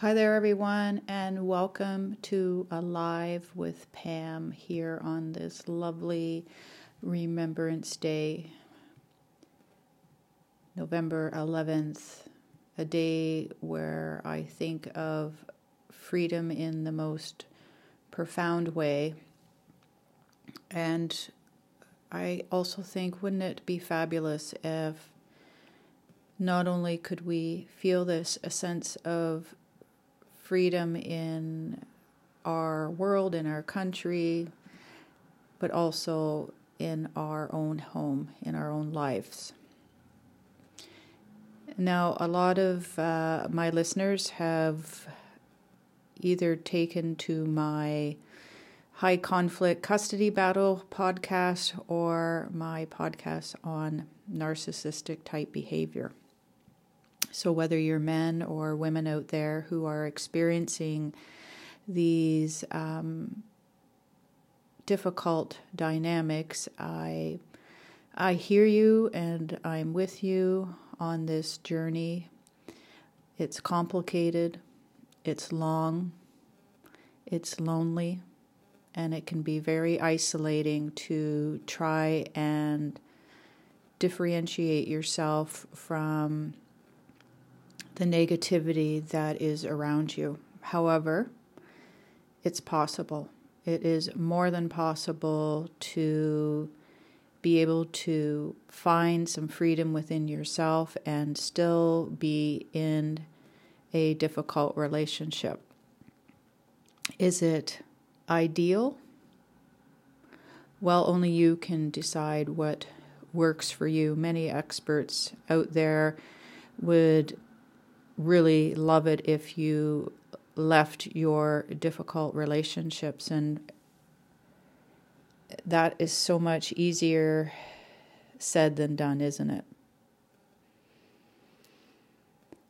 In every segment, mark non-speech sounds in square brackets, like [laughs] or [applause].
Hi there, everyone, and welcome to Alive with Pam here on this lovely Remembrance Day, November 11th, a day where I think of freedom in the most profound way. And I also think, wouldn't it be fabulous if not only could we feel this a sense of freedom in our world, in our country, but also in our own home, in our own lives. Now, a lot of uh, my listeners have either taken to my high conflict custody battle podcast or my podcast on narcissistic type behavior. So, whether you're men or women out there who are experiencing these um, difficult dynamics, I I hear you and I'm with you on this journey. It's complicated, it's long, it's lonely, and it can be very isolating to try and differentiate yourself from the negativity that is around you. However, it's possible. It is more than possible to be able to find some freedom within yourself and still be in a difficult relationship. Is it ideal? Well, only you can decide what works for you. Many experts out there would really love it if you left your difficult relationships and that is so much easier said than done, isn't it?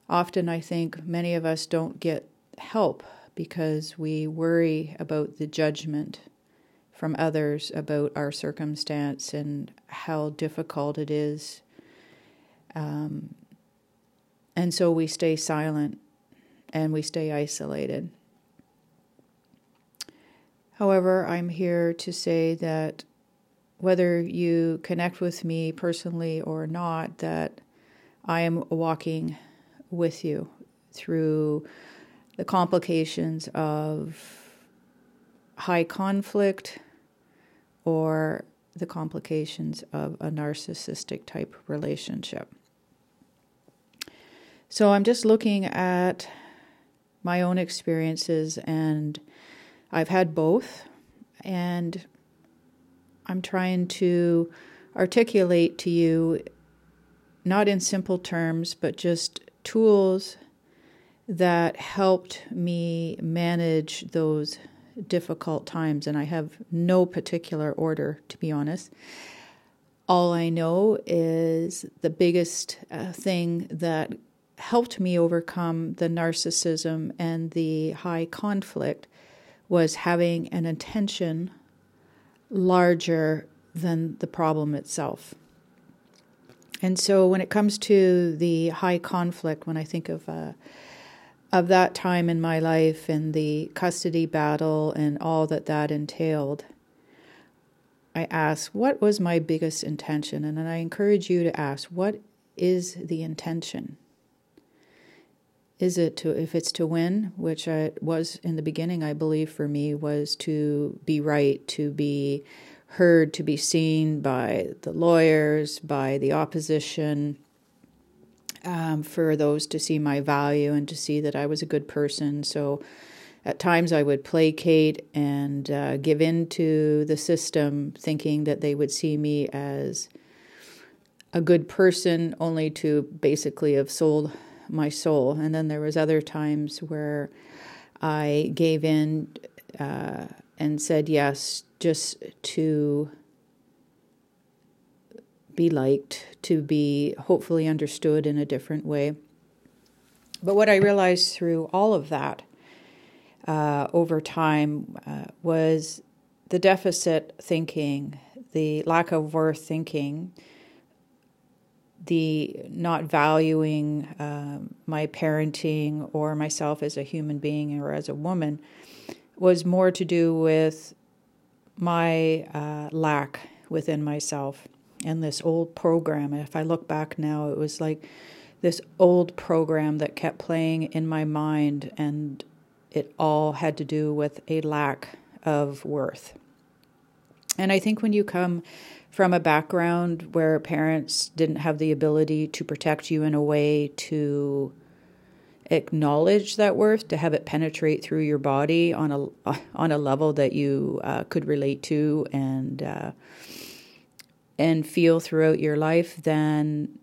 Often I think many of us don't get help because we worry about the judgment from others about our circumstance and how difficult it is um, and so we stay silent and we stay isolated. However, I'm here to say that whether you connect with me personally or not, that I am walking with you through the complications of high conflict or the complications of a narcissistic type relationship. So I'm just looking at my own experiences, and I've had both, and I'm trying to articulate to you, not in simple terms, but just tools that helped me manage those difficult times. And I have no particular order, to be honest. All I know is the biggest uh, thing that helped me overcome the narcissism and the high conflict was having an intention larger than the problem itself. And so when it comes to the high conflict, when I think of uh, of that time in my life and the custody battle and all that that entailed, I ask, what was my biggest intention? And then I encourage you to ask, what is the intention? Is it to if it's to win which I was in the beginning i believe for me was to be right to be heard to be seen by the lawyers by the opposition um, for those to see my value and to see that i was a good person. So at times i would placate and uh, give in to the system thinking that they would see me as a good person only to basically have sold my soul. And then there was other times where I gave in uh, and said yes just to be liked, to be hopefully understood in a different way. But what I realized through all of that uh, over time uh, was the deficit thinking, the lack of worth thinking the not valuing um, my parenting or myself as a human being or as a woman was more to do with my uh, lack within myself and this old program. If I look back now, it was like this old program that kept playing in my mind, and it all had to do with a lack of worth. And I think when you come from a background where parents didn't have the ability to protect you in a way to acknowledge that worth, to have it penetrate through your body on a [laughs] on a level that you uh, could relate to and uh, and feel throughout your life, then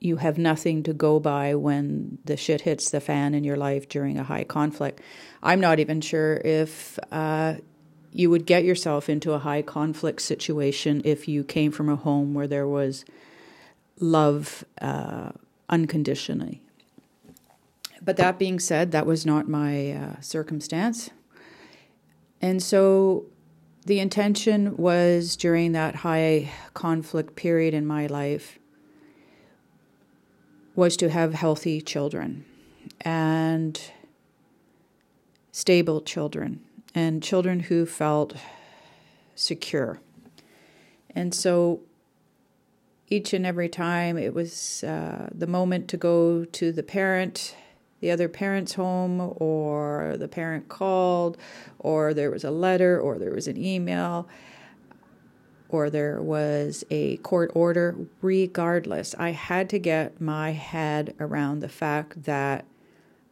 you have nothing to go by when the shit hits the fan in your life during a high conflict. I'm not even sure if uh, you would get yourself into a high conflict situation if you came from a home where there was love uh, unconditionally. But that being said, that was not my uh, circumstance. And so the intention was during that high conflict period in my life was to have healthy children and stable children and children who felt secure. And so each and every time it was uh, the moment to go to the parent, the other parent's home, or the parent called, or there was a letter, or there was an email, or there was a court order. Regardless, I had to get my head around the fact that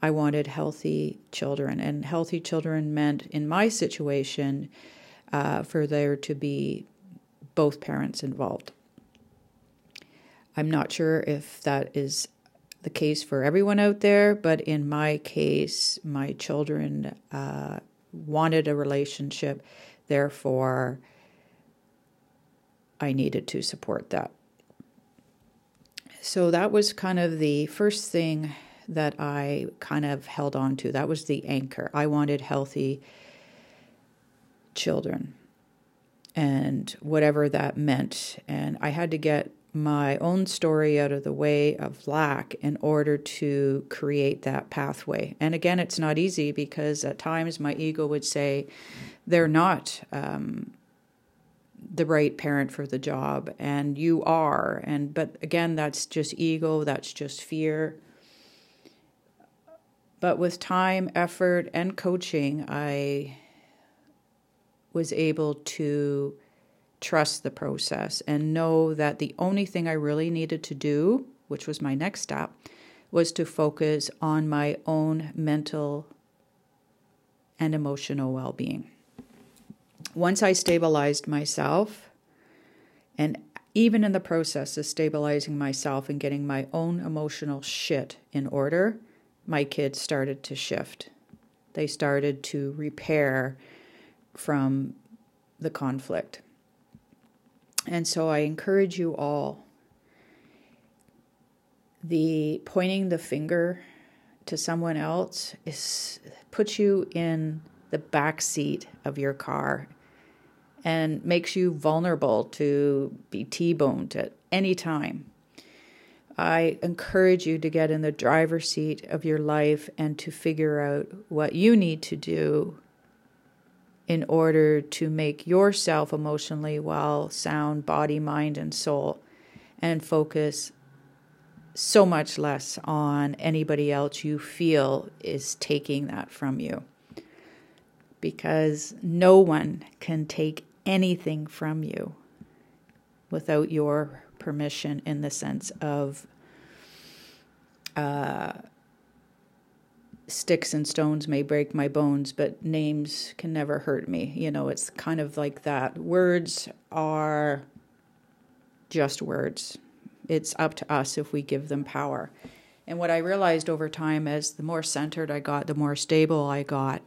I wanted healthy children. And healthy children meant, in my situation, uh, for there to be both parents involved. I'm not sure if that is the case for everyone out there, but in my case, my children uh, wanted a relationship. Therefore, I needed to support that. So that was kind of the first thing that I kind of held on to. That was the anchor. I wanted healthy children and whatever that meant. And I had to get my own story out of the way of lack in order to create that pathway. And again, it's not easy because at times my ego would say they're not um, the right parent for the job, and you are. And but again, that's just ego. That's just fear. But with time, effort, and coaching, I was able to trust the process and know that the only thing I really needed to do, which was my next step, was to focus on my own mental and emotional well being. Once I stabilized myself, and even in the process of stabilizing myself and getting my own emotional shit in order, my kids started to shift. They started to repair from the conflict. And so I encourage you all the pointing the finger to someone else is puts you in the back seat of your car and makes you vulnerable to be T-boned at any time. I encourage you to get in the driver's seat of your life and to figure out what you need to do in order to make yourself emotionally well, sound, body, mind, and soul, and focus so much less on anybody else you feel is taking that from you. Because no one can take anything from you without your permission in the sense of uh, sticks and stones may break my bones, but names can never hurt me. You know, it's kind of like that. Words are just words. It's up to us if we give them power. And what I realized over time is the more centered I got, the more stable I got.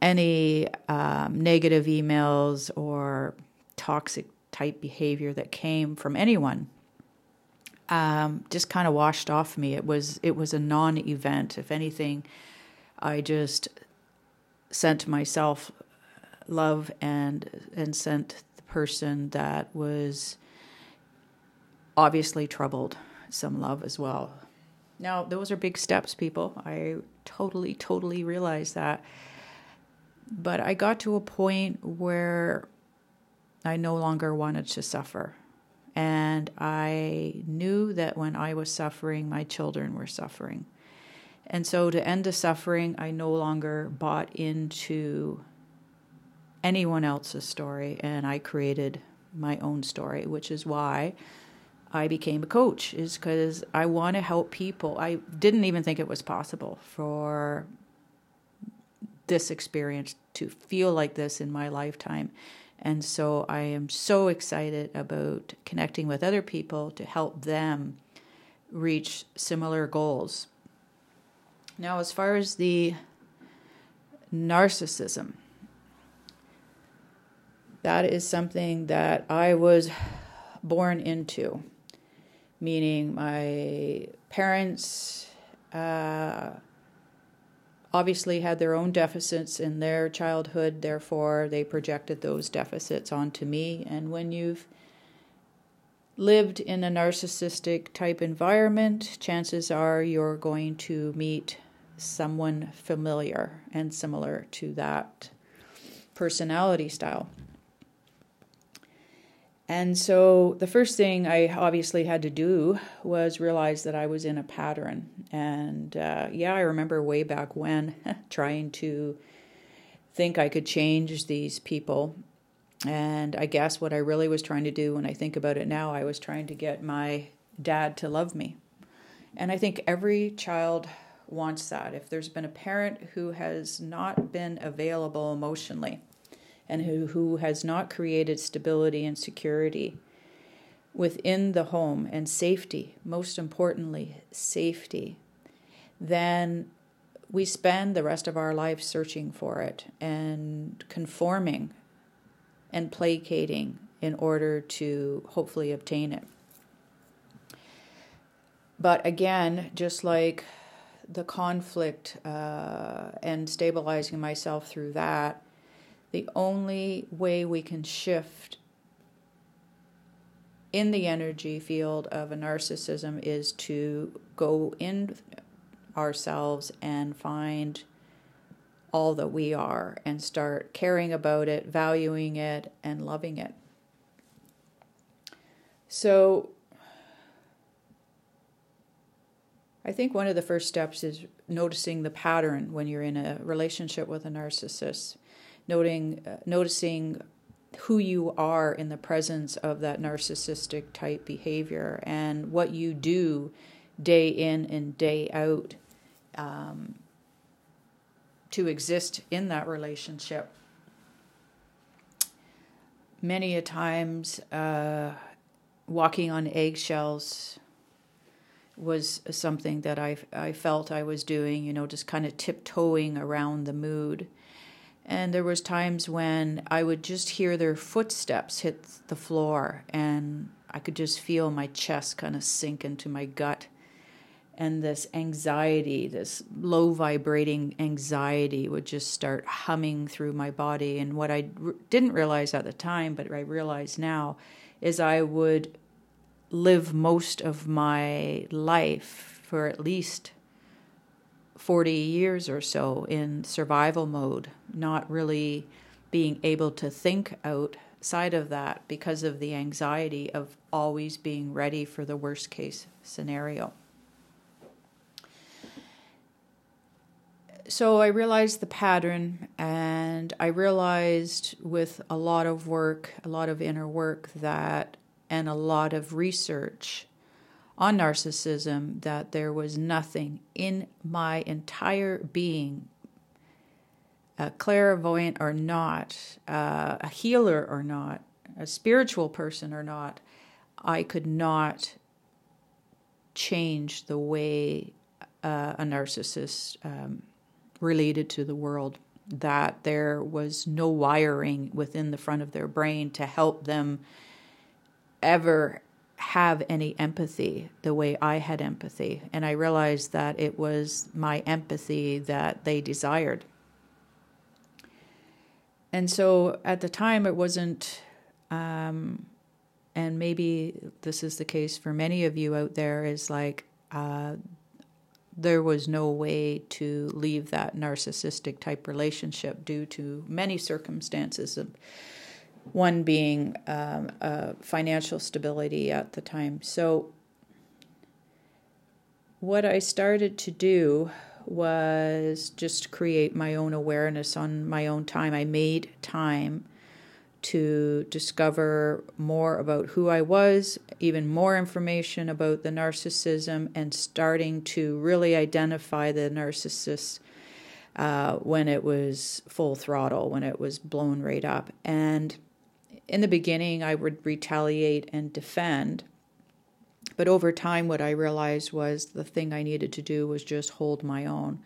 Any um, negative emails or toxic type behavior that came from anyone um, just kind of washed off me. It was it was a non-event. If anything, I just sent myself love and and sent the person that was obviously troubled some love as well. Now, those are big steps, people. I totally, totally realize that. But I got to a point where I no longer wanted to suffer. And I knew that when I was suffering, my children were suffering. And so to end the suffering, I no longer bought into anyone else's story and I created my own story, which is why I became a coach, is because I want to help people. I didn't even think it was possible for this experience to feel like this in my lifetime. And so I am so excited about connecting with other people to help them reach similar goals. Now, as far as the narcissism, that is something that I was born into, meaning my parents uh, obviously had their own deficits in their childhood, therefore, they projected those deficits onto me. And when you've lived in a narcissistic type environment, chances are you're going to meet someone familiar and similar to that personality style. And so the first thing I obviously had to do was realize that I was in a pattern. And uh, yeah, I remember way back when [laughs] trying to think I could change these people. And I guess what I really was trying to do when I think about it now, I was trying to get my dad to love me. And I think every child wants that. If there's been a parent who has not been available emotionally, and who, who has not created stability and security within the home and safety, most importantly, safety, then we spend the rest of our life searching for it and conforming and placating in order to hopefully obtain it. But again, just like the conflict uh, and stabilizing myself through that, the only way we can shift in the energy field of a narcissism is to go in ourselves and find all that we are and start caring about it, valuing it, and loving it. So, I think one of the first steps is noticing the pattern when you're in a relationship with a narcissist noting uh, noticing who you are in the presence of that narcissistic type behavior and what you do day in and day out um, to exist in that relationship. Many a times, uh, walking on eggshells was something that I I felt I was doing. You know, just kind of tiptoeing around the mood and there was times when I would just hear their footsteps hit the floor and I could just feel my chest kind of sink into my gut. And this anxiety, this low vibrating anxiety would just start humming through my body. And what I r- didn't realize at the time but I realize now is I would live most of my life for at least 40 years or so in survival mode, not really being able to think outside of that because of the anxiety of always being ready for the worst case scenario. So I realized the pattern, and I realized with a lot of work, a lot of inner work, that and a lot of research on narcissism that there was nothing in my entire being, a clairvoyant or not, uh, a healer or not, a spiritual person or not, I could not change the way uh, a narcissist um, related to the world. That there was no wiring within the front of their brain to help them ever have any empathy the way I had empathy. And I realized that it was my empathy that they desired. And so at the time, it wasn't um, and maybe this is the case for many of you out there, is like uh, there was no way to leave that narcissistic type relationship due to many circumstances. One being um, uh, financial stability at the time. So, what I started to do was just create my own awareness on my own time. I made time to discover more about who I was, even more information about the narcissism, and starting to really identify the narcissist uh, when it was full throttle, when it was blown right up. And in the beginning, I would retaliate and defend. But over time, what I realized was the thing I needed to do was just hold my own.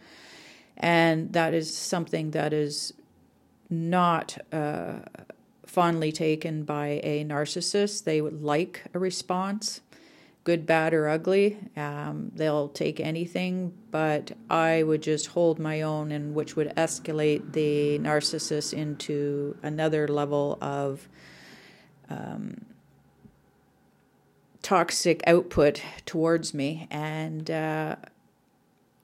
And that is something that is not. Uh, fondly taken by a narcissist. They would like a response, good, bad, or ugly. Um, they'll take anything, but I would just hold my own, and which would escalate the narcissist into another level of um, toxic output towards me, and uh,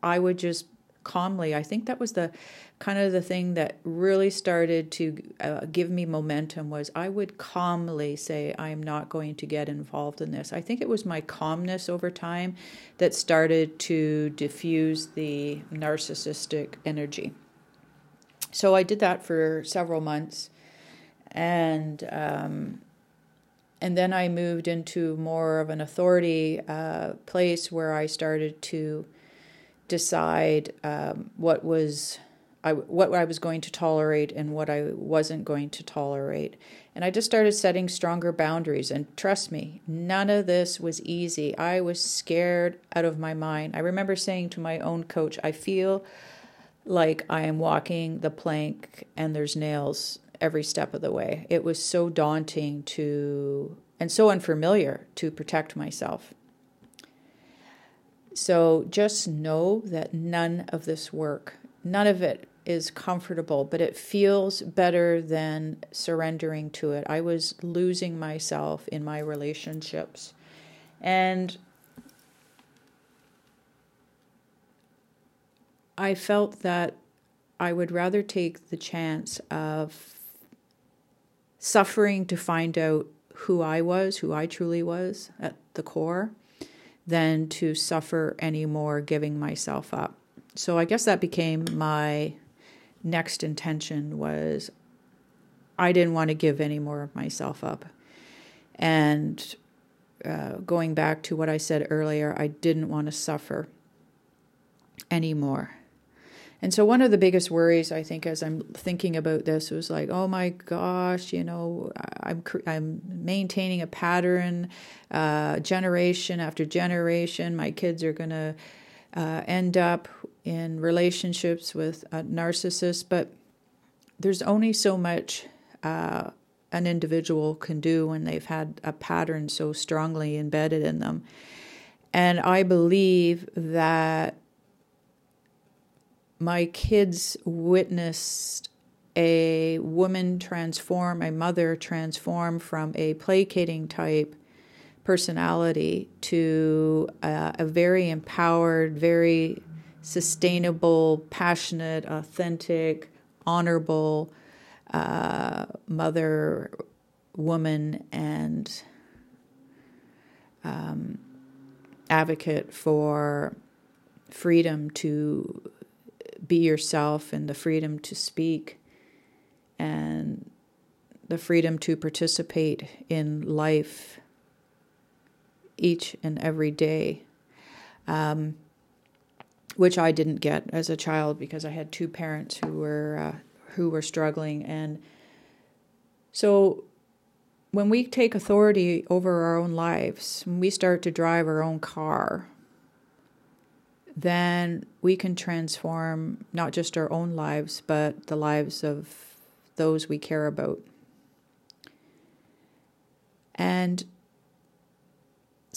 I would just calmly. I think that was the kind of the thing that really started to uh, give me momentum was I would calmly say I'm not going to get involved in this. I think it was my calmness over time that started to diffuse the narcissistic energy. So I did that for several months, and um, and then I moved into more of an authority uh, place where I started to decide um, what was I, what I was going to tolerate and what I wasn't going to tolerate. And I just started setting stronger boundaries. And trust me, none of this was easy. I was scared out of my mind. I remember saying to my own coach, I feel like I am walking the plank and there's nails every step of the way. It was so daunting to, and so unfamiliar to protect myself. So just know that none of this work, none of it is comfortable, but it feels better than surrendering to it. I was losing myself in my relationships. And I felt that I would rather take the chance of suffering to find out who I was, who I truly was at the core, than to suffer anymore giving myself up. So I guess that became my next intention was I didn't want to give any more of myself up. And uh, going back to what I said earlier, I didn't want to suffer anymore. And so, one of the biggest worries I think, as I'm thinking about this, was like, oh my gosh, you know, I'm I'm maintaining a pattern, uh, generation after generation. My kids are gonna uh, end up in relationships with a narcissist, but there's only so much uh, an individual can do when they've had a pattern so strongly embedded in them. And I believe that my kids witnessed a woman transform, a mother transform from a placating type personality to uh, a very empowered, very sustainable, passionate, authentic, honorable uh, mother, woman, and um, advocate for freedom to be yourself and the freedom to speak and the freedom to participate in life each and every day. Um, which I didn't get as a child because I had two parents who were uh, who were struggling, and so when we take authority over our own lives, when we start to drive our own car, then we can transform not just our own lives, but the lives of those we care about. And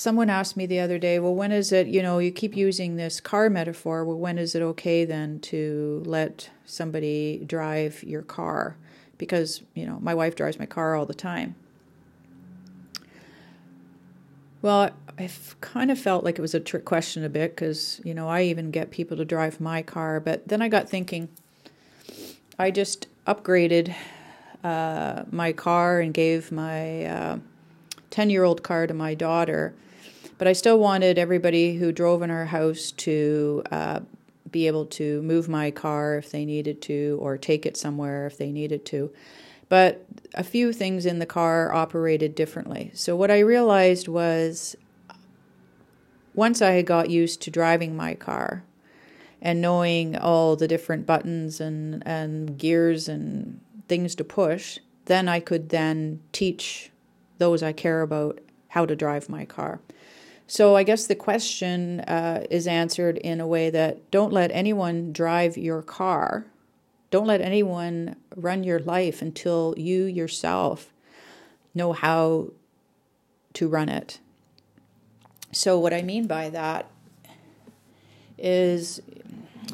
someone asked me the other day, well, when is it, you know, you keep using this car metaphor. Well, when is it okay then to let somebody drive your car? Because, you know, my wife drives my car all the time. Well, I've kind of felt like it was a trick question a bit because, you know, I even get people to drive my car. But then I got thinking, I just upgraded uh, my car and gave my 10 uh, year old car to my daughter. But I still wanted everybody who drove in our house to uh, be able to move my car if they needed to or take it somewhere if they needed to. But a few things in the car operated differently. So, what I realized was once I had got used to driving my car and knowing all the different buttons and, and gears and things to push, then I could then teach those I care about how to drive my car. So I guess the question uh, is answered in a way that don't let anyone drive your car. Don't let anyone run your life until you yourself know how to run it. So, what I mean by that is,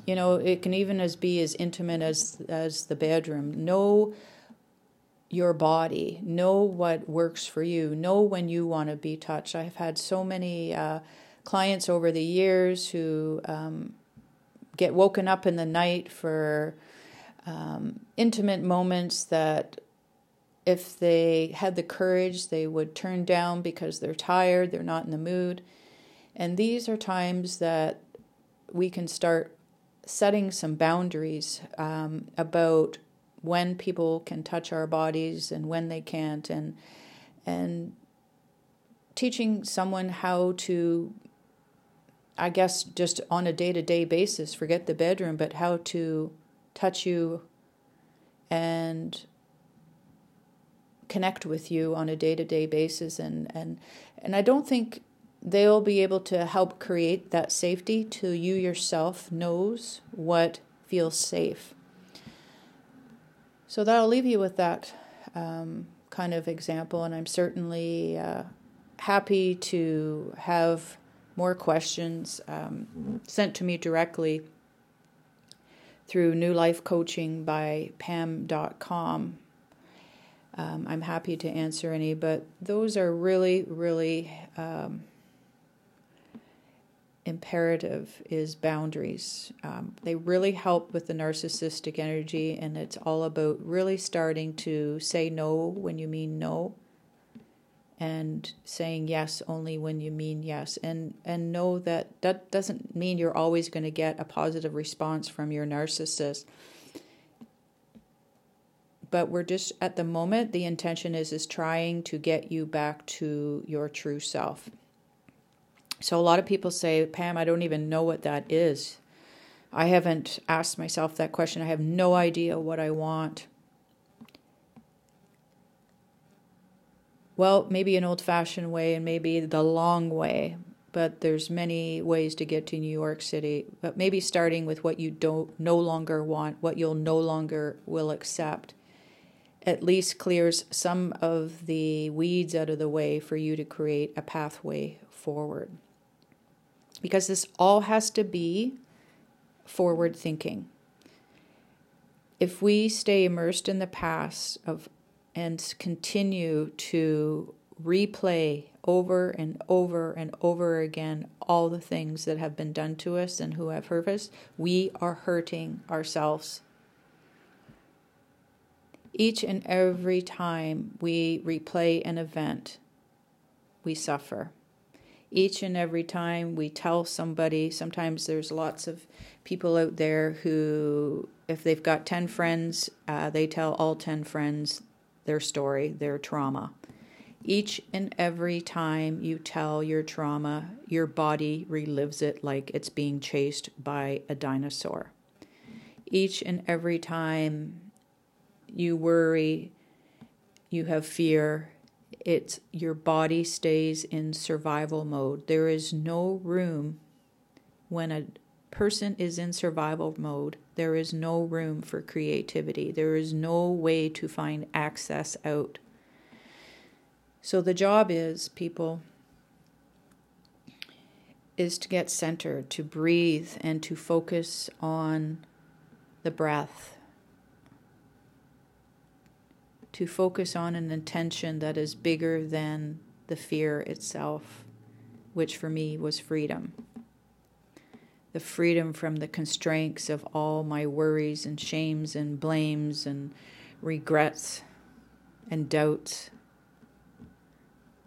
you know, it can even as be as intimate as as the bedroom. Know your body. Know what works for you. Know when you want to be touched. I've had so many uh, clients over the years who um, get woken up in the night for um, intimate moments that if they had the courage, they would turn down because they're tired, they're not in the mood. And these are times that we can start setting some boundaries um, about when people can touch our bodies and when they can't, and and teaching someone how to, I guess, just on a day to day basis, forget the bedroom, but how to touch you and connect with you on a day-to-day basis and and and I don't think they'll be able to help create that safety till you yourself knows what feels safe. So that'll leave you with that um, kind of example, and I'm certainly uh, happy to have more questions um, sent to me directly through New Life Coaching by Pam.com. Um, I'm happy to answer any, but those are really, really um, imperative is boundaries. Um, they really help with the narcissistic energy, and it's all about really starting to say no when you mean no, and saying yes only when you mean yes, and and know that that doesn't mean you're always going to get a positive response from your narcissist. But we're just at the moment the intention is is trying to get you back to your true self so a lot of people say pam i don't even know what that is. I haven't asked myself that question. I have no idea what i want. Well maybe an old fashioned way and maybe the long way but there's many ways to get to New York City. But maybe starting with what you don't no longer want what you'll no longer will accept at least clears some of the weeds out of the way for you to create a pathway forward. Because this all has to be forward thinking. If we stay immersed in the past of and continue to replay over and over and over again all the things that have been done to us and who have hurt us, we are hurting ourselves each and every time we replay an event, we suffer. Each and every time we tell somebody, sometimes there's lots of people out there who, if they've got 10 friends, uh, they tell all 10 friends their story, their trauma. Each and every time you tell your trauma, your body relives it like it's being chased by a dinosaur. Each and every time you worry, you have fear, it's your body stays in survival mode. There is no room when a person is in survival mode, there is no room for creativity. There is no way to find access out. So the job is, people, is to get centered, to breathe, and to focus on the breath to focus on an intention that is bigger than the fear itself. which for me was freedom. The freedom from the constraints of all my worries and shames and blames and regrets and doubts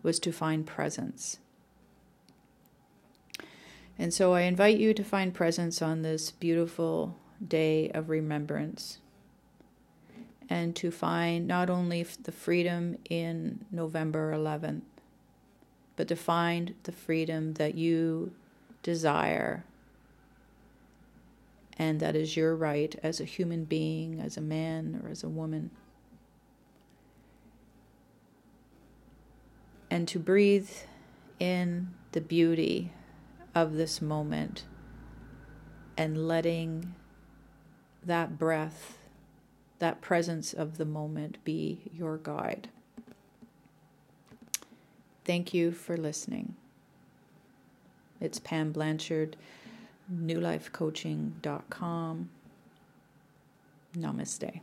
was to find presence. And so I invite you to find presence on this beautiful day of remembrance and to find not only the freedom in November 11th, but to find the freedom that you desire and that is your right as a human being, as a man or as a woman. And to breathe in the beauty of this moment and letting that breath, that presence of the moment be your guide. Thank you for listening. It's Pam Blanchard, newlifecoaching.com. Namaste.